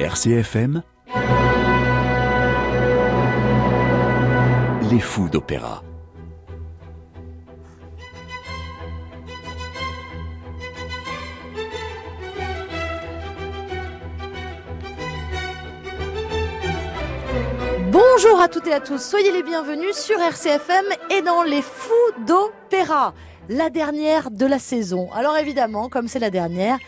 RCFM Les fous d'opéra. Bonjour à toutes et à tous, soyez les bienvenus sur RCFM et dans Les Fous d'Opéra, la dernière de la saison. Alors évidemment, comme c'est la dernière,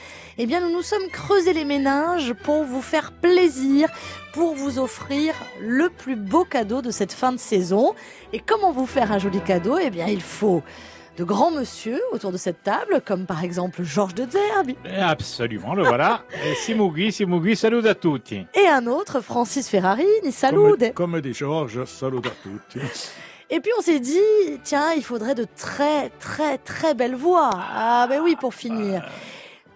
eh bien nous nous sommes creusés les méninges pour vous faire plaisir, pour vous offrir le plus beau cadeau de cette fin de saison. Et comment vous faire un joli cadeau? Eh bien il faut de grands monsieur autour de cette table, comme par exemple Georges de Zerbe. Absolument, le voilà. Simugui, Simugui, salut à tutti. Et un autre, Francis Ferrarini, salut. Comme, comme dit Georges, salut à tutti. Et puis on s'est dit, tiens, il faudrait de très très très belles voix. Ah ben oui, pour finir.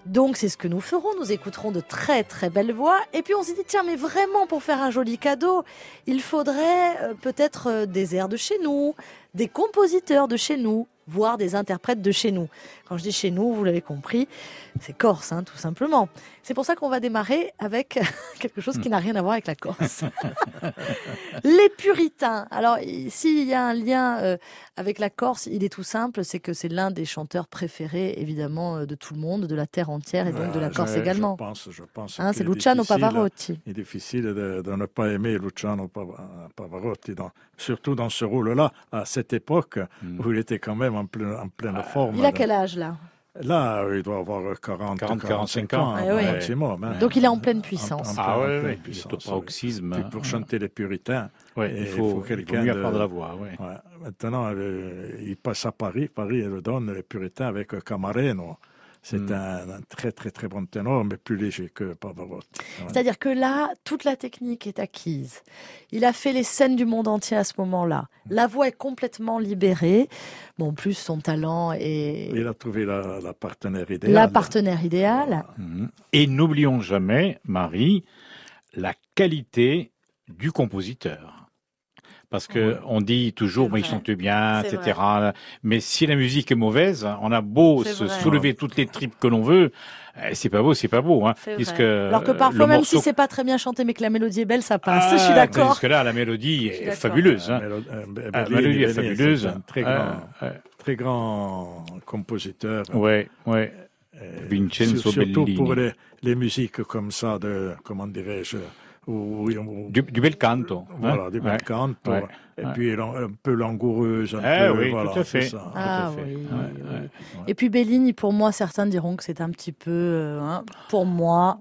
Donc c'est ce que nous ferons, nous écouterons de très très belles voix. Et puis on s'est dit, tiens, mais vraiment pour faire un joli cadeau, il faudrait euh, peut-être euh, des airs de chez nous, des compositeurs de chez nous, voire des interprètes de chez nous. Quand je dis chez nous, vous l'avez compris, c'est Corse, hein, tout simplement. C'est pour ça qu'on va démarrer avec quelque chose qui n'a rien à voir avec la Corse. les puritains. Alors, s'il y a un lien euh, avec la Corse, il est tout simple, c'est que c'est l'un des chanteurs préférés, évidemment, euh, de tout le monde, de la terre entière et donc de la Corse je, également. Je pense, je pense hein, c'est Luciano Pavarotti. Il est difficile de, de, ne pas aimer Luciano Pavarotti, dans, surtout dans ce rôle-là, à cette époque mm. où il était quand même en, plein, en pleine Ah, forme. Il a quel âge? Là Là, il doit avoir 40, 40 45 ans, Ah, oui. maximum. hein. Donc il est en pleine puissance. En- en- Ah pleine ouais, puissance, paroxysme. Puis pour chanter les puritains, Ouais, il faut, faut il quelqu'un de- la voix. Ouais. Ouais. Maintenant, euh, il passe à Paris. Paris, il le donne, les puritains, avec Camareno. C'est Mm. un, un très, très, très bon ténor, mais plus léger que Pavarotti. Ouais. C'est-à-dire que là, toute la technique est acquise. Il a fait les scènes du monde entier à ce moment-là. La voix est complètement libérée. Bon, en plus, son talent est Il a trouvé la, la partenaire idéale. la partenaire idéale. Mhm. Et n'oublions jamais, Marie, la qualité du compositeur. Parce que Ouais. on dit toujours, mais ils chantent bien, etc. Mais si la musique est mauvaise, on a beau se vrai. soulever toutes les tripes que l'on veut, euh, c'est pas beau, c'est pas beau, hein. Puisque Alors que euh, parfois, même morceau- si c'est pas très bien chanté, mais que la mélodie est belle, ça passe. Ah, je suis d'accord. Parce que là, la mélodie est fabuleuse. Hein. Mélo- euh, Ah, la Bellini, mélodie est fabuleuse. c'est un très Euh, grand, euh, très grand compositeur. ouais, ouais. Euh, Vincenzo sur- Surtout Bellini. pour les, les musiques comme ça, de, comment dirais-je, où, où- Du, du bel canto. hein? voilà, du bel Ouais. canto, ouais, et ouais. puis un peu langoureuse, un Eh peu, oui, voilà, tout à fait. ça. Ah Tout à fait. oui, Ouais, oui, ouais, oui. ouais. Et puis Bellini, pour moi, certains diront que c'est un petit peu, euh, hein, pour moi,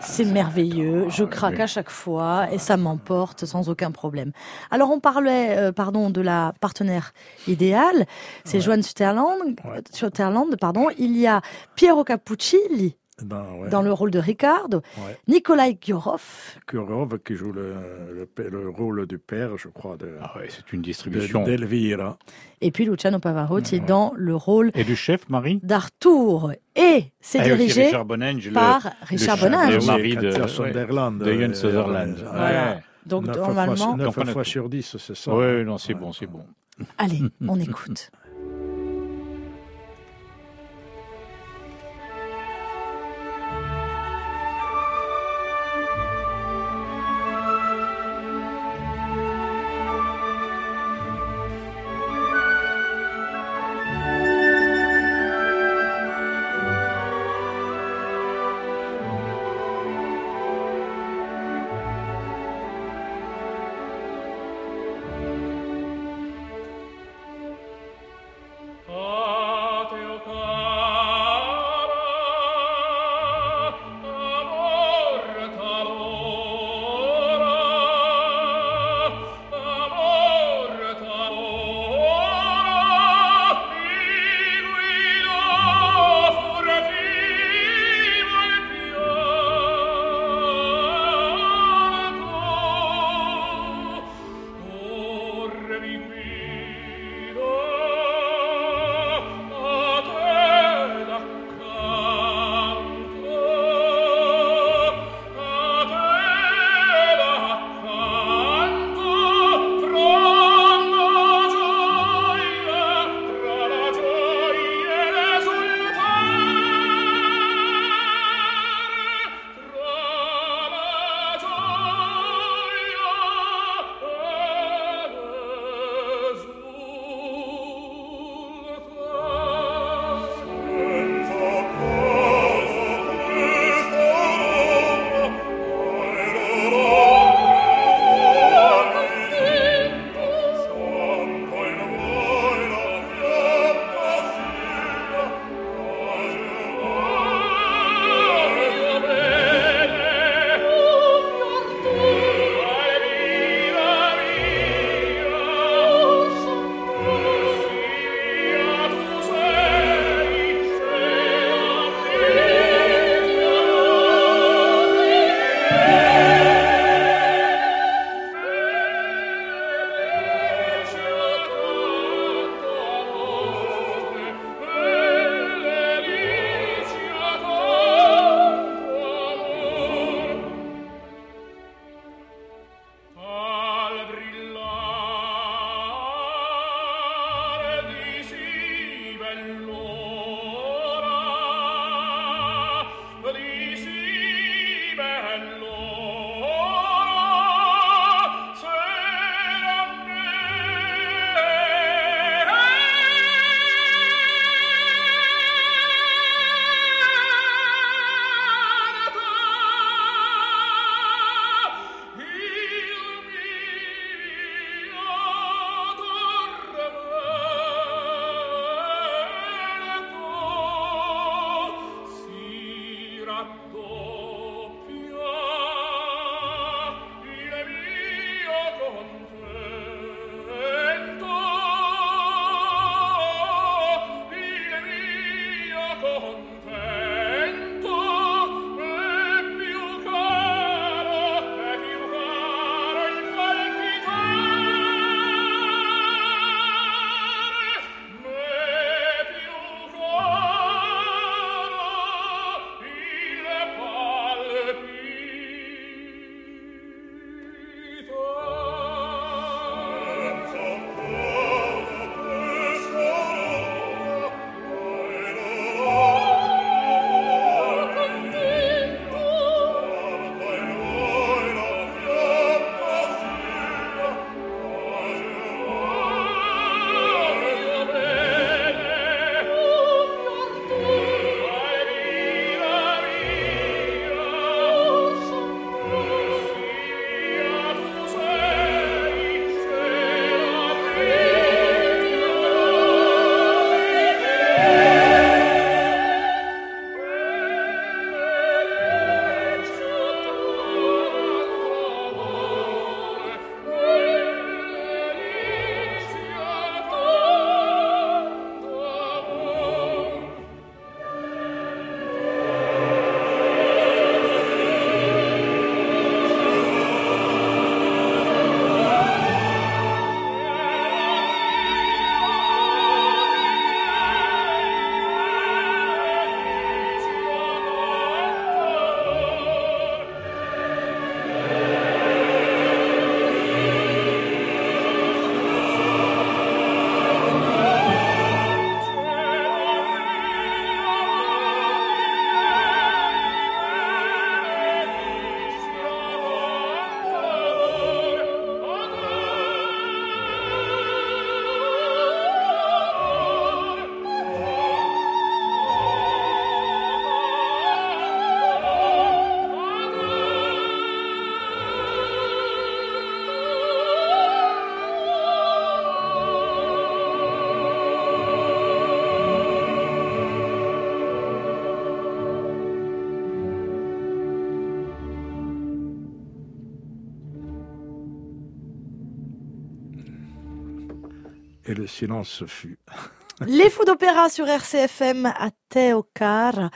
c'est merveilleux. Je craque à chaque fois et ça m'emporte sans aucun problème. Alors on parlait, euh, pardon, de la partenaire idéale. C'est Joan Sutherland. Ouais. Sutherland, pardon. Il y a Piero Cappuccilli Dans, ouais, dans le rôle de Ricardo, ouais. Nikolai Gyorov, Kurov qui joue le, le, le rôle du père, je crois, de, Ah ouais, c'est une de- distribution. d'Elvira. et puis Luciano Pavarotti Ouais. dans le rôle Et du chef, Marie? d'Arthur. Et c'est Ah, dirigé Richard Bonenge, le- par Richard chef- Bonange. le mari de, de Ian euh, Sutherland. euh, Voilà. Ouais. Donc neuf normalement, fois, neuf Donc, on a fois tout. sur 10, c'est ça. Ouais, non, c'est Ouais. bon, c'est bon. allez, on écoute. Silence fut. Les fous d'opéra sur RCFM à Théocar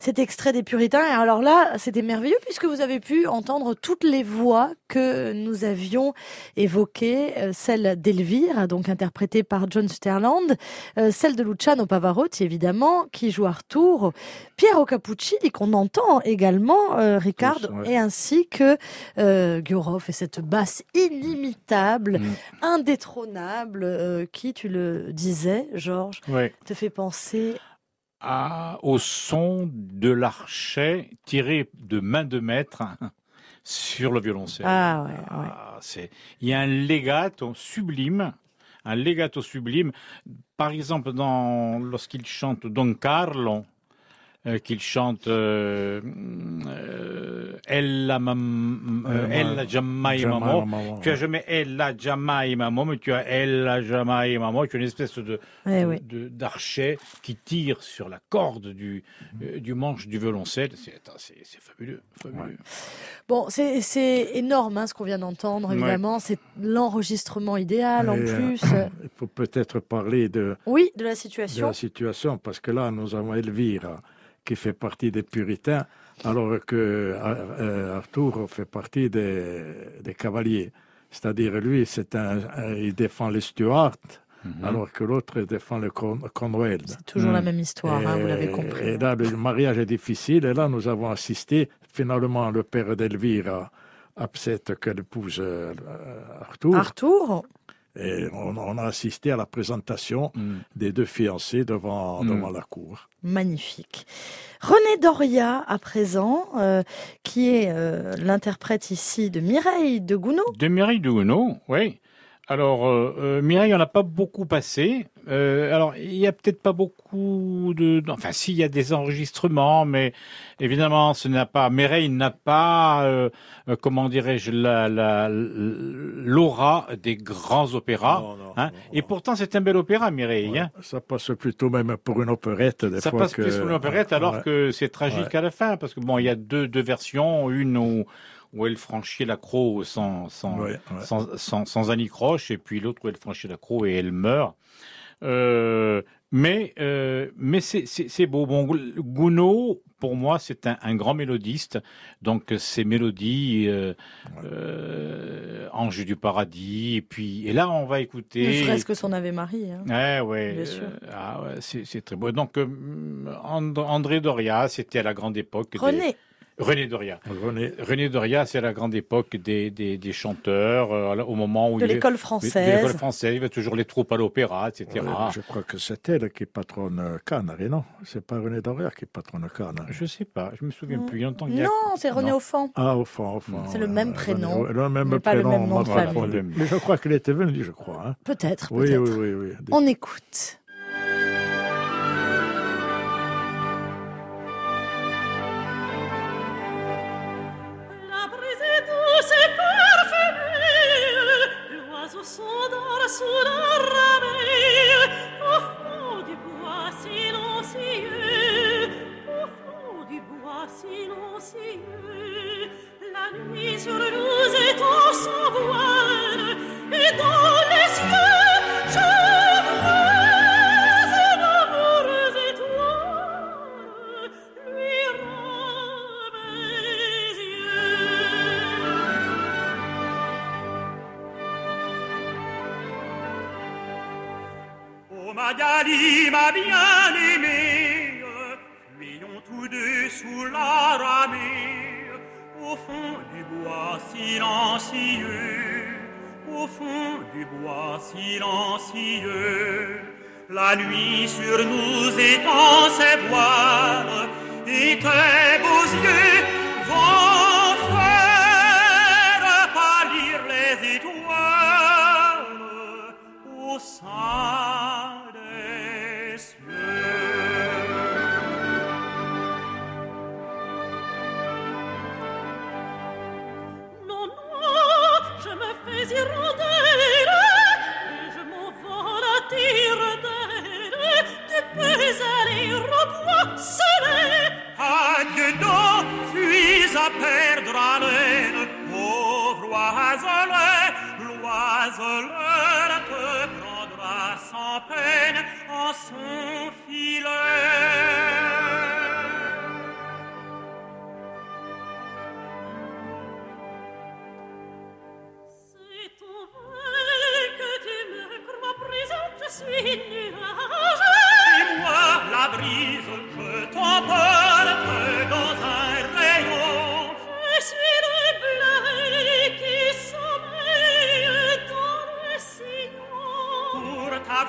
cet extrait des Puritains. Et alors là, c'était merveilleux puisque vous avez pu entendre toutes les voix que nous avions évoquées, euh, celle d'Elvire, donc interprétée par John Sterland, euh, celle de Luciano Pavarotti évidemment, qui joue Arthur, Piero Capuccini qu'on entend également, euh, Ricard, et ainsi que euh, Gurov et cette basse inimitable, mm. indétrônable, qui, tu le disais, Georges, te fait penser au son de l'archet tiré de main de maître sur le violoncelle. Ah, ouais, ah, c'est, il y a un legato sublime, un legato sublime. Par exemple, dans, lorsqu'il chante Don Carlo, euh, qu'il chante euh, euh, Elle la Elle la jamais maman. Tu as jamais Elle la jamais maman, mais tu as Elle la jamais maman. Tu as une espèce de eh d'archet qui tire sur la corde du du manche du violoncelle. C'est fabuleux, fabuleux. Bon, c'est énorme hein, ce qu'on vient d'entendre. Évidemment, c'est l'enregistrement idéal en plus. il faut peut-être parler de oui de la situation. De la situation parce que là, nous avons Elvira qui fait partie des puritains, alors que euh, Arthur fait partie des, des cavaliers. C'est-à-dire, lui, c'est un, il défend les Stuarts, mhm. alors que l'autre défend le Conwell. C'est toujours la même histoire, hein, vous l'avez compris. Et là, le mariage est difficile, et là, nous avons assisté, finalement, le père d'Elvira accepte qu'elle épouse euh, Arthur. Arthur et on, a assisté à la présentation mm. des deux fiancés devant, mm. devant la cour. Magnifique. René Doria, à présent, euh, qui est euh, l'interprète ici de Mireille de Gounod. De Mireille de Gounod, oui. Alors, euh, euh, Mireille, on n'a pas beaucoup passé. Euh, alors, il n'y a peut-être pas beaucoup de... Enfin, si, il y a des enregistrements, mais évidemment, ce n'a pas... Mireille n'a pas, euh, comment dirais-je, la, la, l'aura des grands opéras. Non, non, hein. non, Et pourtant, c'est un bel opéra, Mireille. hein. Ça passe plutôt même pour une opérette, des Ça fois. passe que... plus pour une opérette, alors Ouais. que c'est tragique à la fin, parce que bon, il y a deux, deux versions, une où, où elle franchit la croix sans, sans, Ouais, ouais. sans, sans, sans anicroche, et puis l'autre où elle franchit la croix et elle meurt. Euh, mais euh, mais c'est c'est c'est beau. Bon, Gounod, pour moi, c'est un, un grand mélodiste. Donc ces mélodies, euh, euh, Ange du paradis, et puis et là on va Ne écouter. serait-ce que son Ave Marie. hein. Ouais, ouais. Bien sûr. euh, ah ouais, c'est c'est très beau. Donc, euh, And- André Doria, c'était à la grande époque. des- René, Doria. René, René Doria, c'est à la grande époque des, des, des chanteurs, euh, au moment où de l'école de française. l'école française, il y avait toujours les troupes à l'opéra, etc. ouais, je crois que c'est elle qui patronne Canary, non? C'est pas René Doria qui patronne Canary. Je sais pas, je me souviens Mm. plus. Il y a longtemps qu'il y a- Non, c'est René Non. Offand. Ah, au fond, au fond. C'est le même prénom, René- le même mais pas le prénom, même nom de famille. Mais je crois qu'il était venu, je crois. hein. Peut-être, Oui, peut-être. oui, oui, oui. On écoute. La nuit sur nous étend son voile, et dans les cieux, Magali, ma bien-aimée, fuyons tous deux sous la ramée, au fond du bois silencieux, au fond du bois silencieux. La nuit sur nous étend ses voiles, et tes beaux yeux vont faire pâlir les étoiles au sein donc, fuis à perdre haleine, pauvre oiselet. L'oiselet te prendra sans peine en son filet. C'est au vrai que tu me crois présente, je suis nuage. Et moi, la brise, je t'emporte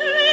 me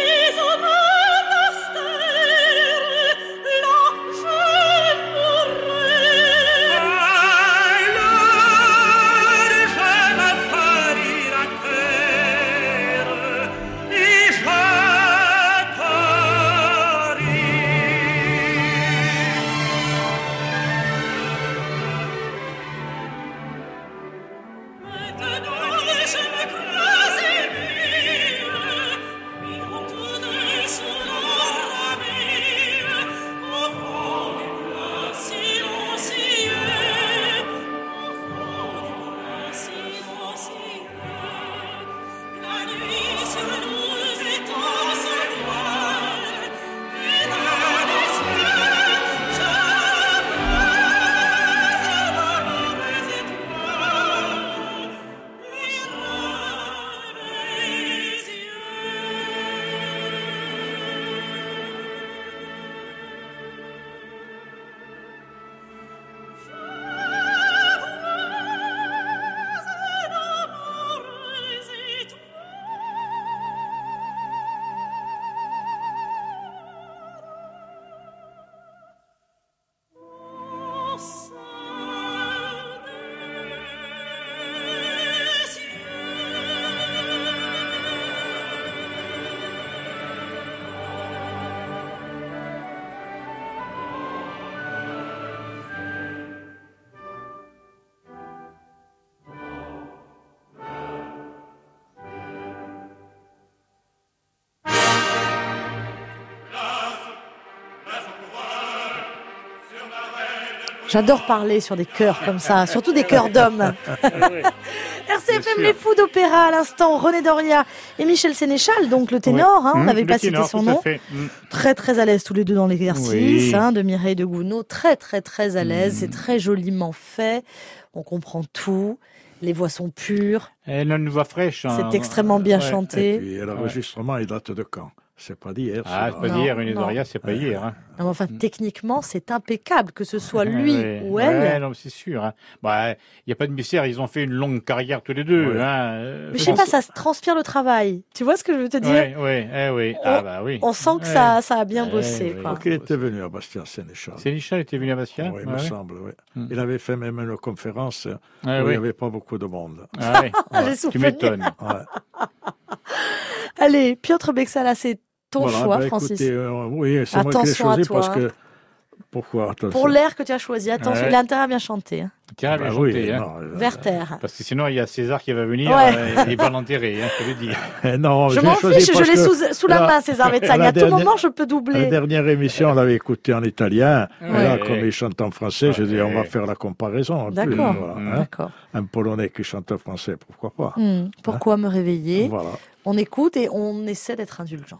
J'adore parler sur des chœurs comme ça, surtout des chœurs d'hommes. RCFM Les Fous d'Opéra à l'instant, René Doria et Michel Sénéchal, donc le ténor, hein, on Mmh, n'avait le pas cité son nom. Mmh. Très très à l'aise tous les deux dans l'exercice, Oui. hein, de Mireille de Gounod, très très très à l'aise, Mmh. c'est très joliment fait, on comprend tout, les voix sont pures, Elle a une voix fraîche. hein. c'est extrêmement bien Ouais. Et chanté. puis l'enregistrement, il date de quand? C'est pas d'hier. Ah, c'est pas d'hier, une. Doria, c'est pas hier. Hein. Non, mais enfin, techniquement, c'est impeccable, que ce soit lui Ouais, ou elle. ouais, non, c'est sûr. hein. Bah, il n'y a pas de mystère, ils ont fait une longue carrière tous les deux. Ouais. Hein. euh, Mais je sais pas, ça se transpire le travail. Tu vois ce que je veux te dire? Ouais, eh oui. Ah, bah oui. On sent que ça, ça a bien Ouais, bossé. quoi. Donc il était venu à Bastien Sénéchal. Sénéchal était venu à Bastia? Oui, il me semble, oui. Mm. Il avait fait même une conférence où il ouais. n'y avait pas beaucoup de monde. Ah. Ah, tu m'étonnes. Allez, Piotr Bexala, c'est ton Voilà, choix, ben, Francis. écoutez, euh, oui, c'est moi qui l'ai Attention à choisi toi, parce hein. que. Pourquoi attention Pour l'air que tu as choisi, attention, Ouais. il a intérêt à bien chanter. hein. Tiens, Bah bien oui, chanté, hein. non, euh, Werther. Parce que sinon, il y a César qui va venir Ouais. euh, et il va l'enterrer, hein, je le dire. eh, non, Je m'en fiche, je l'ai sous, sous la la- main, César Vetsag. la À tout moment, je peux La doubler. dernière émission, on l'avait écouté en italien. Et là, comme il chante en français, j'ai dit, on va faire la comparaison. D'accord. voilà, Mm. hein. D'accord. Un Polonais qui chante en français, pourquoi pas Hmm, Pourquoi me réveiller? Voilà. On écoute et on essaie d'être indulgent.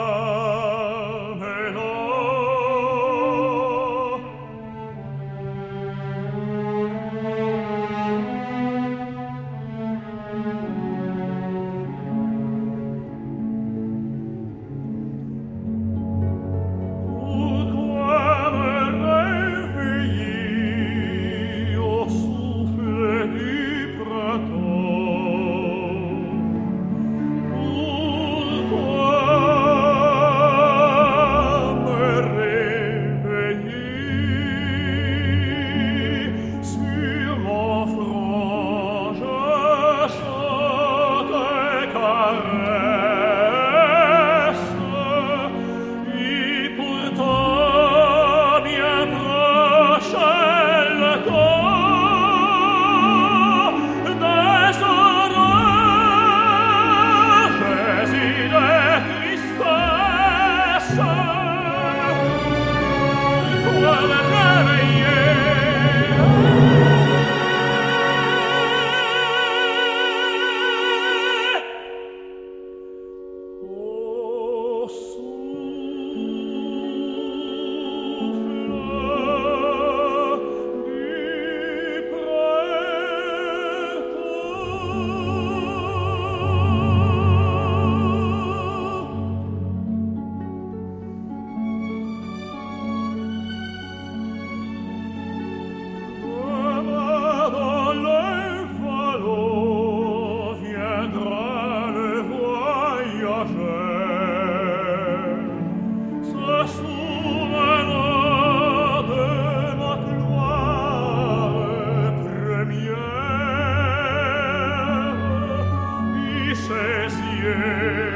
ses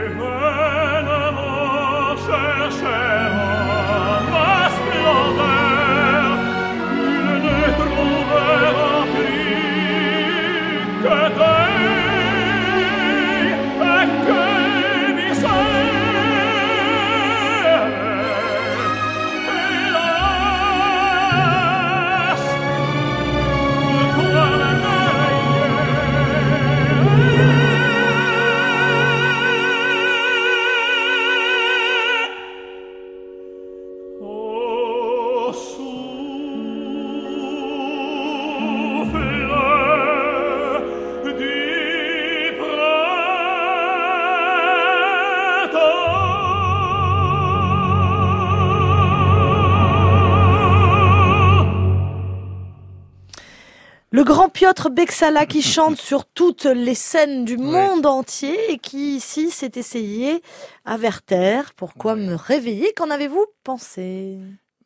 Piotr Bexala qui chante sur toutes les scènes du monde entier et qui ici s'est essayé à Werther. Pourquoi me réveiller? Qu'en avez-vous pensé?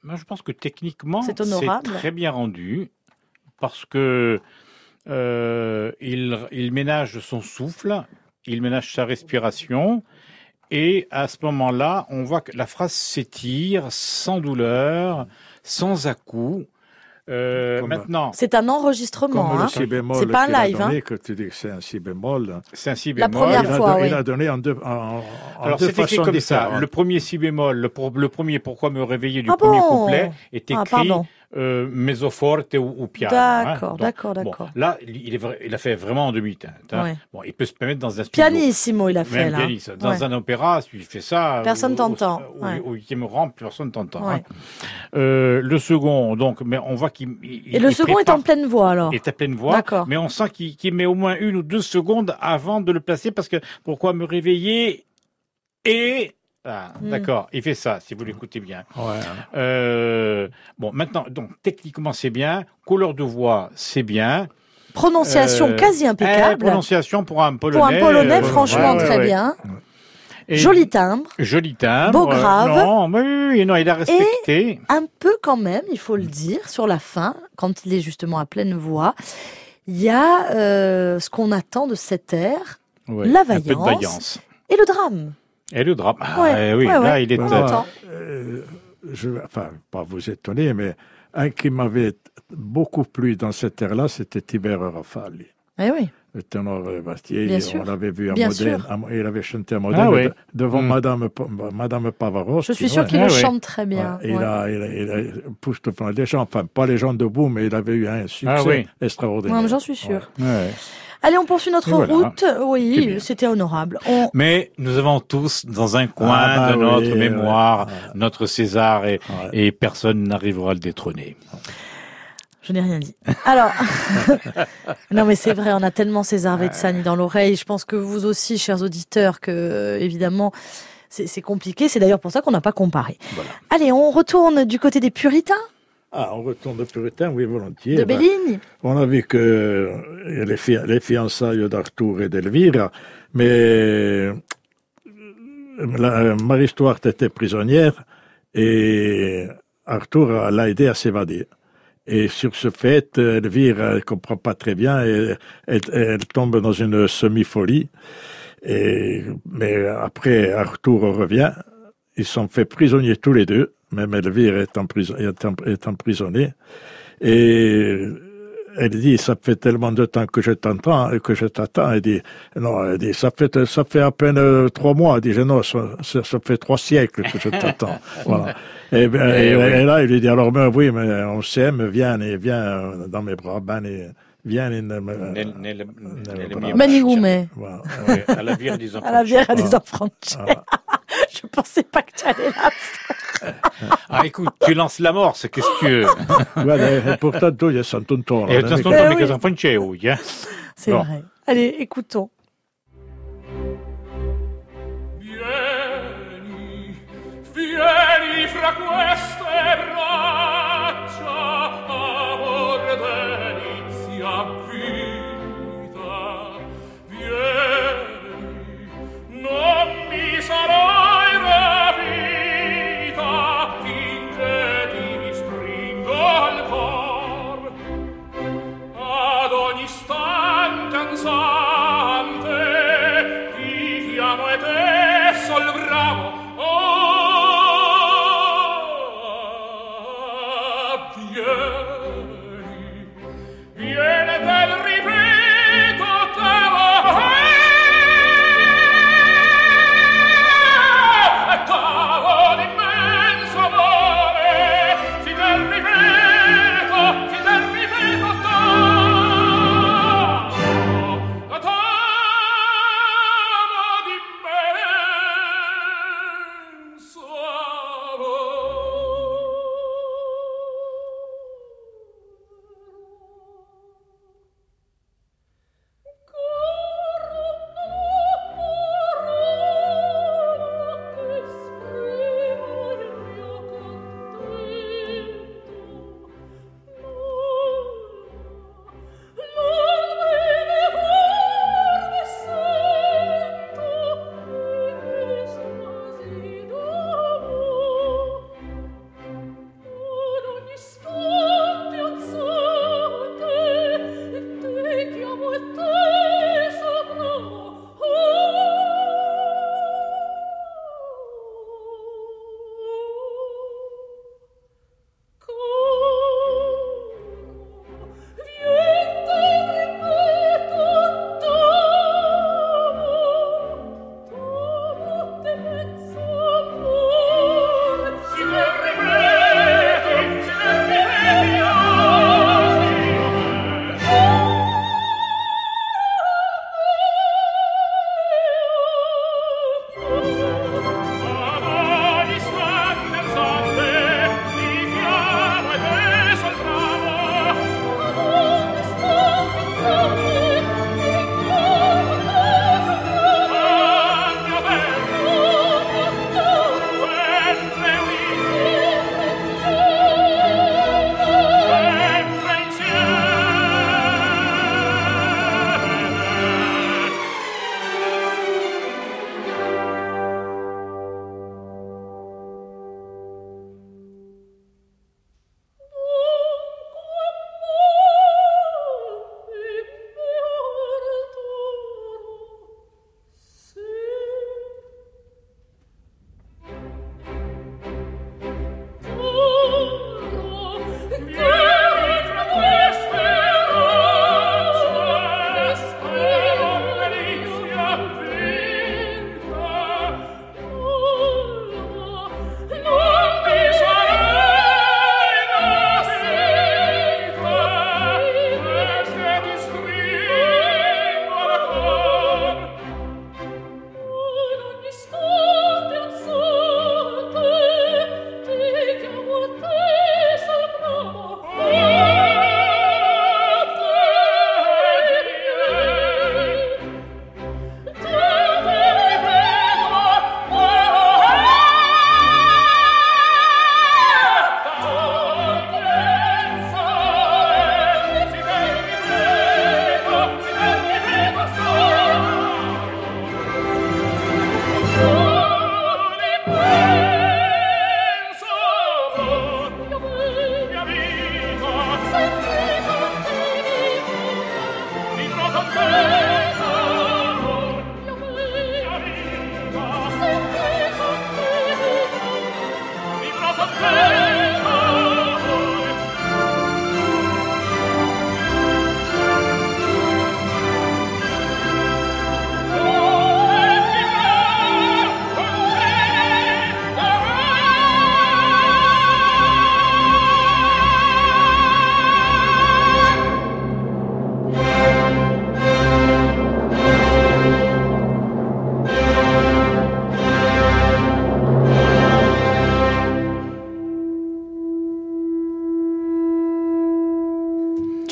Moi, je pense que techniquement, C'est très bien rendu parce que euh, il, il ménage son souffle, il ménage sa respiration. Et à ce moment-là, on voit que la phrase s'étire sans douleur, sans à-coups. Euh, maintenant, C'est un enregistrement. Hein. le si bémol C'est pas un qu'il a live, donné, hein. que tu dis que c'est un si bémol. c'est un si La bémol. première il, a fois, don- oui. il a donné en deux, en, Alors c'est écrit comme ça. Le premier si bémol, le, pro- le premier pourquoi me réveiller du Ah premier bon couplet est Ah, écrit pardon. Euh, mezzo forte ou, ou piano. hein. D'accord, d'accord, bon, d'accord. là, il, est vrai- il a fait vraiment en demi-teinte. hein. Ouais. Bon, il peut se permettre dans un studio. Pianissimo, il a fait Même là. pianiste. Dans Ouais. un opéra, si tu fais ça. Personne t'entend, Au, huitième rang, personne t'entend. Ouais. Euh, le second, donc, mais on voit qu'il. il- Et le il second est en pleine voix alors. est à pleine voix, D'accord. mais on sent qu'il qu'il met au moins une ou deux secondes avant de le placer parce que pourquoi me réveiller et ah, Hmm. d'accord, il fait ça si vous l'écoutez bien. Ouais. Euh, bon, maintenant, donc techniquement c'est bien, couleur de voix c'est bien, Prononciation Euh, quasi Eh, impeccable. prononciation pour un polonais. Pour un polonais, euh, franchement, ouais, ouais, très ouais. bien. Et- Joli timbre. Joli timbre. Beau euh, grave. Non, mais oui, oui, non, il a respecté. Un peu quand même, il faut le dire, sur la fin, quand il est justement à pleine voix, il y a euh, ce qu'on attend de cet air Ouais, la un peu de vaillance. vaillance. et le drame. Et le drame. Ah, Ouais, eh oui, ouais, là, ouais. il est. Euh. Euh, je, enfin, pas vous étonner, mais un qui m'avait beaucoup plu dans cette ère-là, c'était Tibero Rafali. Eh oui. Le ténor Bastier, Bien on l'avait vu à Bien Modène, à- il avait chanté à Modène Ah oui. de- devant Mm. Madame, Madame Pavarotti. Je suis sûr qu'il Ouais, le ouais. chante très bien. Ouais, il, a, il, a, il a poussé devant les gens, enfin pas les gens debout, mais il avait eu un succès Ah oui. extraordinaire. J'en suis sûr. Allez, on poursuit notre voilà. route. Oui, c'était honorable. On... Mais nous avons tous dans un coin Ah, bah de notre oui, mémoire ouais. notre César et, Ouais. et personne n'arrivera à le détrôner. Je n'ai rien dit. Alors, non mais c'est vrai, on a tellement César Vetsani dans l'oreille. Je pense que vous aussi, chers auditeurs, que euh, évidemment, c'est c'est compliqué. C'est d'ailleurs pour ça qu'on n'a pas comparé. Voilà. Allez, on retourne du côté des puritains Ah, on retourne de Puritain, oui, volontiers. de Ben. On a vu que euh, les, fi- les fiançailles d'Arthur et d'Elvira, mais euh, la- Marie Stuart était prisonnière et Arthur l'a aidé à s'évader. Et sur ce fait, Elvira ne comprend pas très bien et elle, elle tombe dans une semi-folie. Et, mais après, Arthur revient. Ils sont faits prisonniers tous les deux. Même Elvire est, empris- est, em- est emprisonnée. Et elle dit, ça fait tellement de temps que je t'entends, que je t'attends. Elle dit, non, elle dit, ça fait, ça fait à peine euh, trois mois. Elle dit, non, ça, ça, ça fait trois siècles que je t'attends. voilà. Et, ben, et, oui. et là, il lui dit, alors, ben, oui, mais on s'aime, viens, et viens euh, dans mes bras, ben, et, viens, et, à la des À la bière à des enfants. Je pensais pas que tu allais là. Ah, écoute, tu lances la mort, c'est qu'est-ce que tu veux. Guarda, e è attention, che- Eh ton oui. mec, enfants, tu es où, hein. C'est Bon. vrai. Allez, écoutons. Vieni, vieni fra queste braccia,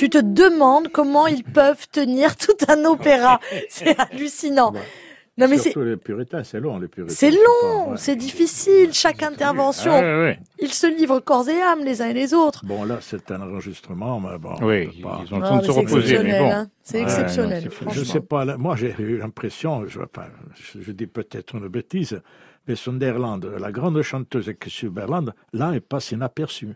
Tu te demandes comment ils peuvent tenir tout un opéra. C'est hallucinant. Ouais. Non mais c'est Surtout les puritains, c'est long, les puritains. c'est long, ouais. c'est difficile, chaque intervention. Ah. Ils se livrent corps et âme les uns et les autres. Bon, là, c'est un enregistrement, mais bon. Oui, on peut pas- ils ont le temps de se c'est reposer, mais exceptionnel, bon. hein. C'est Ouais, exceptionnel, non. Je sais pas, là, moi j'ai eu l'impression, je, enfin, je, je dis peut-être une bêtise, mais Sunderland, la grande chanteuse qui est Suberland, là, elle passe inaperçue.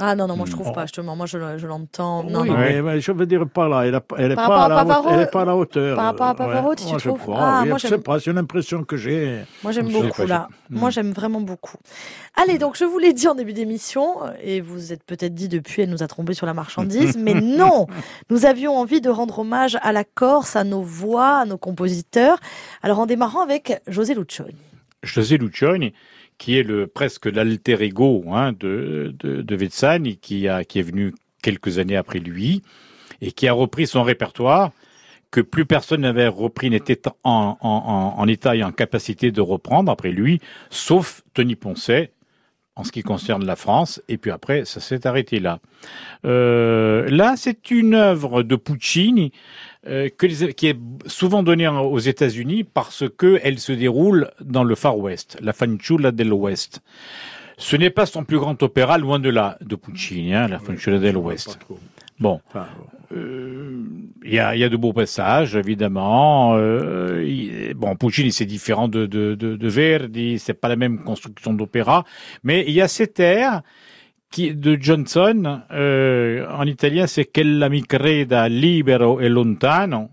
Ah non, non, moi je trouve Oh. pas, justement. Moi je, je l'entends. Non, oui, non. mais, mais je veux dire par là, elle n'est elle est Par pas, à la haute- Pavarotti- elle est pas à la hauteur. par rapport à Pavarotti, tu moi, je trouves crois, Ah, oui, moi, je sais j'aime- pas, c'est une impression que j'ai. Moi j'aime Je beaucoup pas, là. je- Moi j'aime vraiment beaucoup. Allez, donc je vous l'ai dit en début d'émission, et vous êtes peut-être dit depuis, elle nous a trompé sur la marchandise, mais non Nous avions envie de rendre hommage à la Corse, à nos voix, à nos compositeurs. Alors en démarrant avec José Lucioni. José Lucioni, qui est le presque l'alter ego hein, de, de, qui, qui est venu quelques années après lui, et qui a repris son répertoire que plus personne n'avait repris, n'était en, en état et en capacité de reprendre après lui, sauf Tony Poncet, en ce qui concerne la France, et puis après, ça s'est arrêté là. Euh, là, c'est une œuvre de Puccini euh, que les- qui est souvent donnée aux États-Unis parce que elle se déroule dans le Far West, la Fanciulla dell'Ouest. Ce n'est pas son plus grand opéra, loin de là, de Puccini, hein, la Fanciulla dell'Ouest. Bon, euh, il y, a, y a de beaux passages, évidemment. Euh, bon, Puccini, c'est différent de, de, de, de Verdi, c'est pas la même construction d'opéra, mais il y a cet air qui, de Johnson, euh, en italien, c'est Quella mi creda libero e lontano.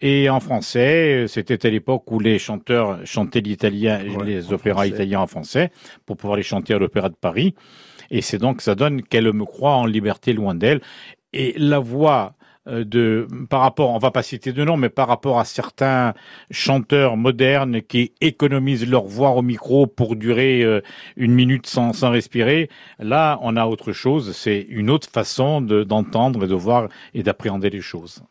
Et en français, c'était à l'époque où les chanteurs chantaient l'italien, Ouais, les opéras français. italiens en français, pour pouvoir les chanter à l'Opéra de Paris. Et c'est donc, ça donne qu'elle me croit en liberté loin d'elle. Et la voix de, par rapport, on va pas citer de nom, mais par rapport à certains chanteurs modernes qui économisent leur voix au micro pour durer euh, une minute sans, sans respirer, là, on a autre chose. C'est une autre façon de- d'entendre et de voir et d'appréhender les choses.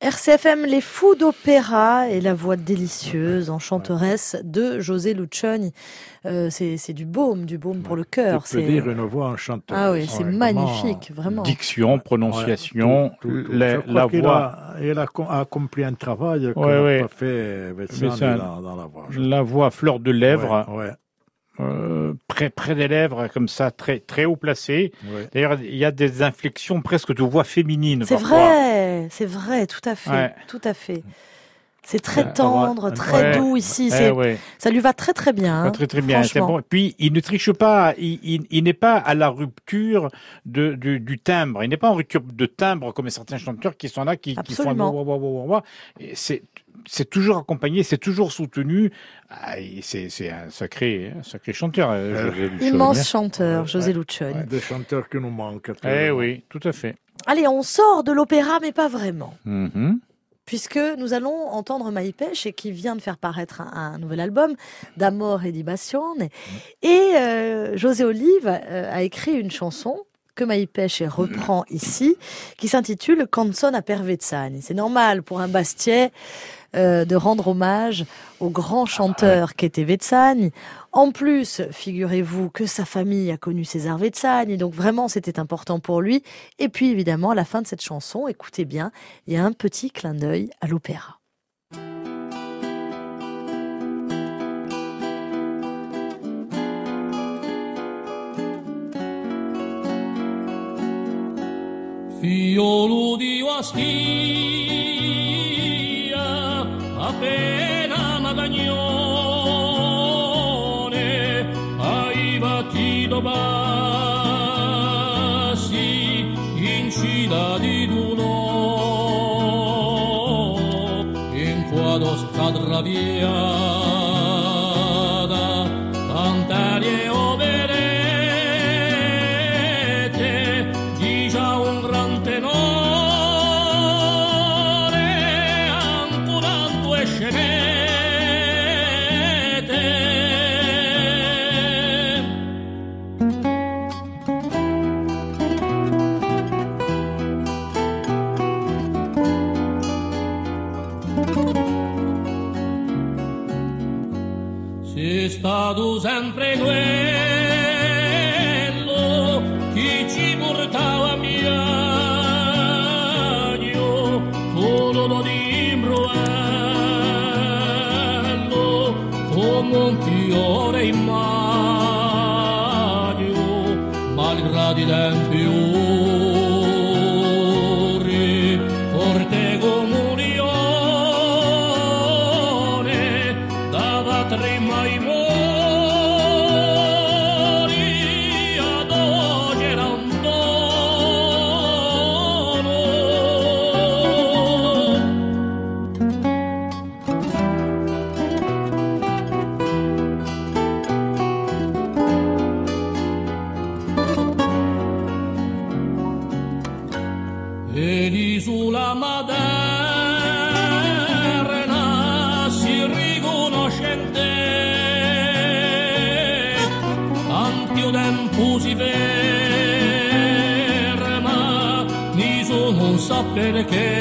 RCFM Les Fous d'Opéra et la voix délicieuse, enchanteresse de José Lucioni. Euh, c'est du baume, du baume pour le cœur. Tu peux dire une voix enchantée. Ah oui, c'est magnifique, vraiment. Diction, prononciation, la, voix. A, elle a accompli un travail qu'on n'a pas fait dans, dans, la voix. La voix fleur de lèvres. Euh, près, près des lèvres, comme ça, très, très haut placé. D'ailleurs, il y a des inflexions presque de voix féminine. C'est vrai, c'est vrai, tout à fait, tout à fait. C'est très tendre, très doux ici. Eh ça lui va très très bien. Hein, très très bien. Bon. Puis il ne triche pas. Il, il, n'est pas à la rupture de, du, du timbre. Il n'est pas en rupture de timbre comme certains chanteurs qui sont là, qui, qui font. C'est c'est toujours accompagné, c'est toujours soutenu. Ah, c'est un sacré, un sacré chanteur. Euh, José Immense chanteur, José Lucioni. Des chanteurs qui nous manquent. Eh oui, tout à fait. Allez, on sort de l'opéra, mais pas vraiment. Mm-hmm. Puisque nous allons entendre Maïpech et qui vient de faire paraître un, nouvel album d'Amor et Dibazione. Et euh, José Olive euh, a écrit une chanson que Maïpech reprend ici, qui s'intitule Canzone a Pervezzani. C'est normal pour un Bastiais euh, de rendre hommage au grand chanteur qu'était Vezzani. En plus, figurez-vous que sa famille a connu César Vezzani, donc vraiment c'était important pour lui. Et puis évidemment, à la fin de cette chanson, écoutez bien, il y a un petit clin d'œil à l'opéra. figliolo di Ostia, appena Madagnone hai battuto bassi in città di Duno, in quadro scadra via. Fiore in maggio malgrado i dedicate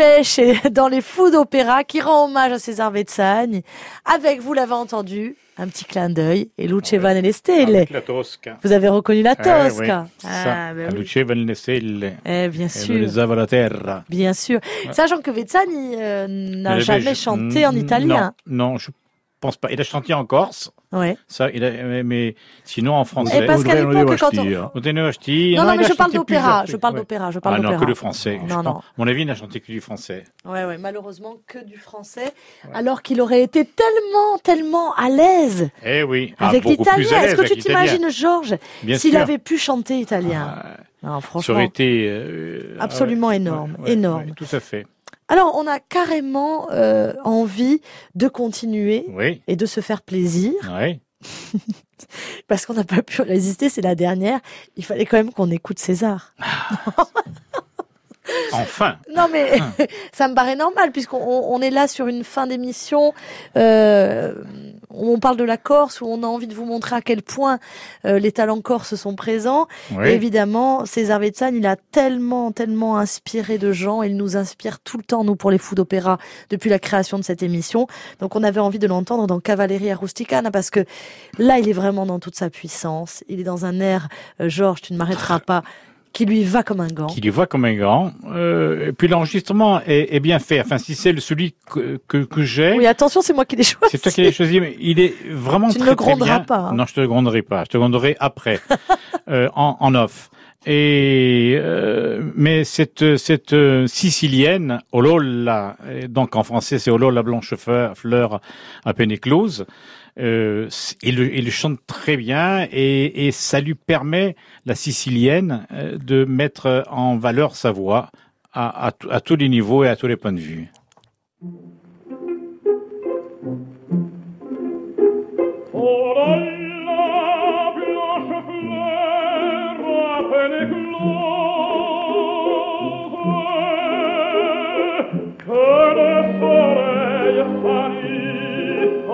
Pêche dans les fous d'opéra qui rend hommage à César Vetsagne. Avec, vous l'avez entendu, un petit clin d'œil et Luce Van le Stelle. Avec la Tosca. Vous avez reconnu la Eh oui, Tosca. c'est ça. Ah, ben La oui. luce va le stelle. Eh, bien sûr. ava la terra. Bien sûr. Sachant que Vezzani euh, n'a Mais jamais chanté en Mm, italien. Non, non, je pense pas. Il a chanté en Corse, Ouais. ça, il a, mais, mais sinon en français. Et parce qu'à Voudrais l'époque, dire quand on... Hein. Non, non, mais je parle d'opéra. Je parle ouais. d'opéra. Je parle Ah non, d'opéra. que le français. Non, non. Mon avis, il n'a chanté que du français. Ouais, ouais, malheureusement que du français, alors qu'il aurait été tellement, tellement à l'aise Eh oui, ah, avec l'italien. Est-ce que tu t'imagines, Georges, s'il avait pu chanter italien? Ah, Non, ça aurait franchement. été euh, ah Absolument énorme, Ouais, ouais, énorme. ouais, tout à fait. Alors, on a carrément euh, envie de continuer Oui, et de se faire plaisir, oui. parce qu'on n'a pas pu résister, c'est la dernière. Il fallait quand même qu'on écoute César. Enfin. Non, mais ça me paraît normal, puisqu'on on- on est là sur une fin d'émission euh, on parle de la Corse, où on a envie de vous montrer à quel point euh, les talents corses sont présents. Oui. Et évidemment, César Vetsan, il a tellement, tellement inspiré de gens. Il nous inspire tout le temps, nous, pour les fous d'opéra, depuis la création de cette émission. Donc, on avait envie de l'entendre dans Cavalleria Rusticana, parce que là, il est vraiment dans toute sa puissance. Il est dans un air, euh, Georges, tu ne m'arrêteras pas, qui lui va comme un gant. Qui lui voit comme un grand. Euh, et puis l'enregistrement est, est bien fait. Enfin, si c'est le- celui que, que, que j'ai, Oui, attention, c'est moi qui l'ai choisi. c'est toi qui l'as choisi, mais il est vraiment Tu ne très, le très gronderas bien. pas, hein. Non, je te le gronderai pas. Je te le gronderai après, euh, en, en off. Et euh, mais cette cette sicilienne Olola, donc en français c'est Olola blanche fleur à peine éclose. Euh, chante très bien et, ça lui permet la sicilienne euh, de mettre en valeur sa voix à, tous les niveaux et à tous les points de vue. La,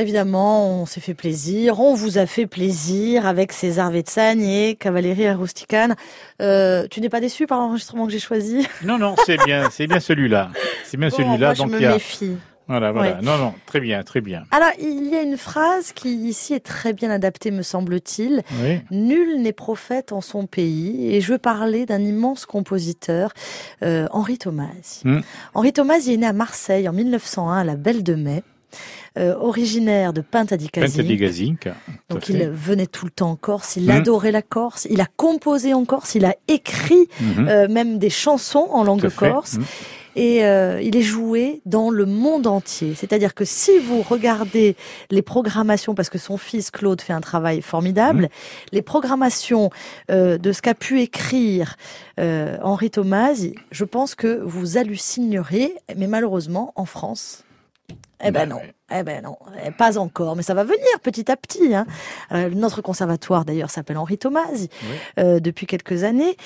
Évidemment, on s'est fait plaisir, on vous a fait plaisir avec César Vetsagne et Cavalleria Rusticane. Euh, tu n'es pas déçu par l'enregistrement que j'ai choisi? Non, non, c'est bien, c'est bien celui-là. C'est bien Bon, celui-là. moi, je Donc me il y a, méfie. voilà, voilà. Ouais. Non, non, très bien, très bien. Alors, il y a une phrase qui ici est très bien adaptée, me semble-t-il. Oui. Nul n'est prophète en son pays. Et je veux parler d'un immense compositeur, euh, Henri Tomasi. Hmm. Henri Tomasi est né à Marseille en 1901, à la Belle de Mai. Euh, originaire de Pintadicasi. Pentadigazinc. Donc il venait tout le temps en Corse, il Mhm. adorait la Corse, il a composé en Corse, il a écrit Mhm. euh, même des chansons en langue corse. Mhm. et euh, il est joué dans le monde entier. C'est-à-dire que si vous regardez les programmations, parce que son fils Claude fait un travail formidable, les programmations de ce qu'a pu écrire Henri Tomasi, je pense que vous hallucinerez, mais malheureusement en France. Eh ben Ben non, eh ben non, eh, pas encore, mais ça va venir petit à petit. Hein. Euh, notre conservatoire d'ailleurs s'appelle Henri Tomasi Oui. euh, depuis quelques années,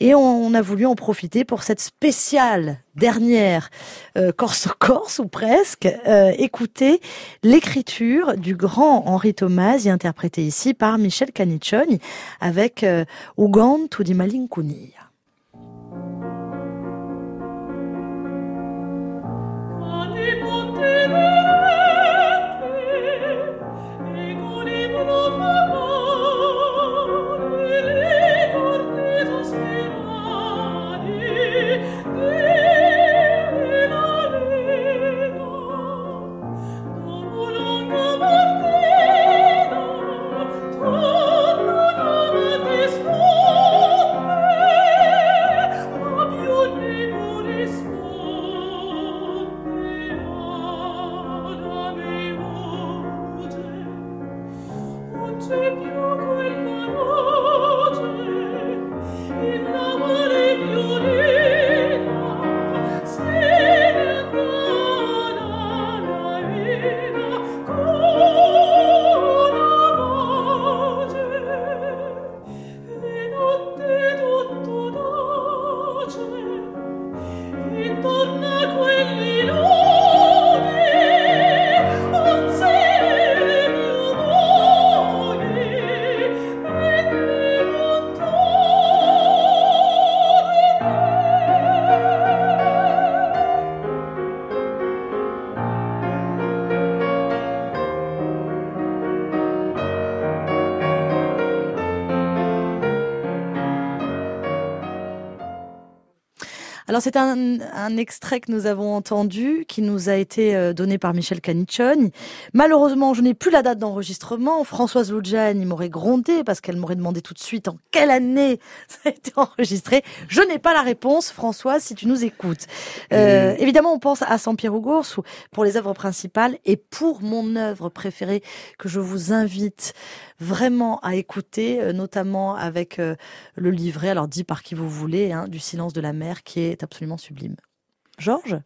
et on, on a voulu en profiter pour cette spéciale dernière euh, Corse Corse ou presque. Euh, écouter l'écriture du grand Henri Tomasi interprété ici par Michel Caniccioni avec euh, Ugantu di. Non c'è c'est un, un extrait que nous avons entendu, qui nous a été euh, donné par Michel Caniccioni. Malheureusement, je n'ai plus la date d'enregistrement. Françoise Loudjane, il m'aurait grondé parce qu'elle m'aurait demandé tout de suite en quelle année ça a été enregistré. Je n'ai pas la réponse, Françoise, si tu nous écoutes. Euh, évidemment, on pense à Saint-Pierre Ougours pour les œuvres principales et pour mon œuvre préférée que je vous invite vraiment à écouter, euh, notamment avec le livret, alors dit par qui vous voulez, hein, du silence de la mer, qui est absolument sublime. Georges,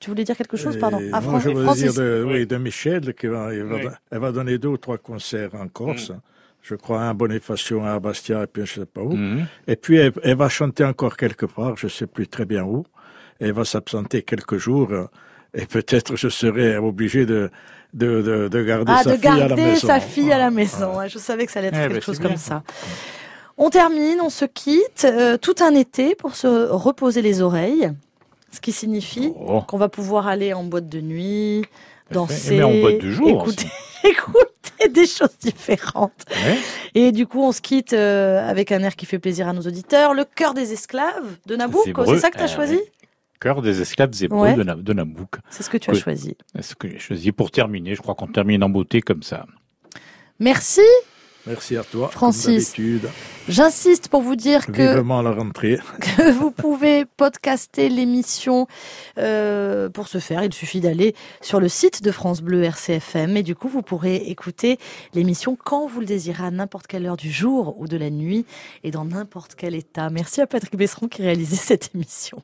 tu voulais dire quelque chose, pardon? Et Ah, moi, je veux Francis. dire de, Oui. de Michel, qui va, il va- Oui. elle va donner deux ou trois concerts en Corse. Je crois un à Bonifacio, un à Bastia, et puis je sais pas où. Mhm. Et puis, elle, elle va chanter encore quelque part, je sais plus très bien où. Elle va s'absenter quelques jours. euh, Et peut-être je serai obligé de, de, de, de garder Ah, sa de fille à la garder maison. sa fille à la maison. Ouais, je savais que ça allait être Eh quelque ben, chose comme bien. ça. On termine, on se quitte euh, tout un été pour se reposer les oreilles, ce qui signifie Oh. qu'on va pouvoir aller en boîte de nuit, danser, Mais en boîte de jour écouter, écouter des choses différentes. Ouais. Et du coup, on se quitte euh, avec un air qui fait plaisir à nos auditeurs, le cœur des esclaves de Nabucco. C'est ça que tu as Ah, choisi. Cœur des esclaves zébreux Ouais. de, Na- de Nabouk. C'est ce que tu as choisi. C'est ce que j'ai choisi pour terminer. Je crois qu'on termine en beauté comme ça. Merci. Merci à toi, Francis. J'insiste pour vous dire que Vivement la rentrée. que vous pouvez podcaster l'émission. Euh, pour ce faire, il suffit d'aller sur le site de France Bleu RCFM et du coup, vous pourrez écouter l'émission quand vous le désirez, à n'importe quelle heure du jour ou de la nuit et dans n'importe quel état. Merci à Patrick Besseron qui réalisait cette émission.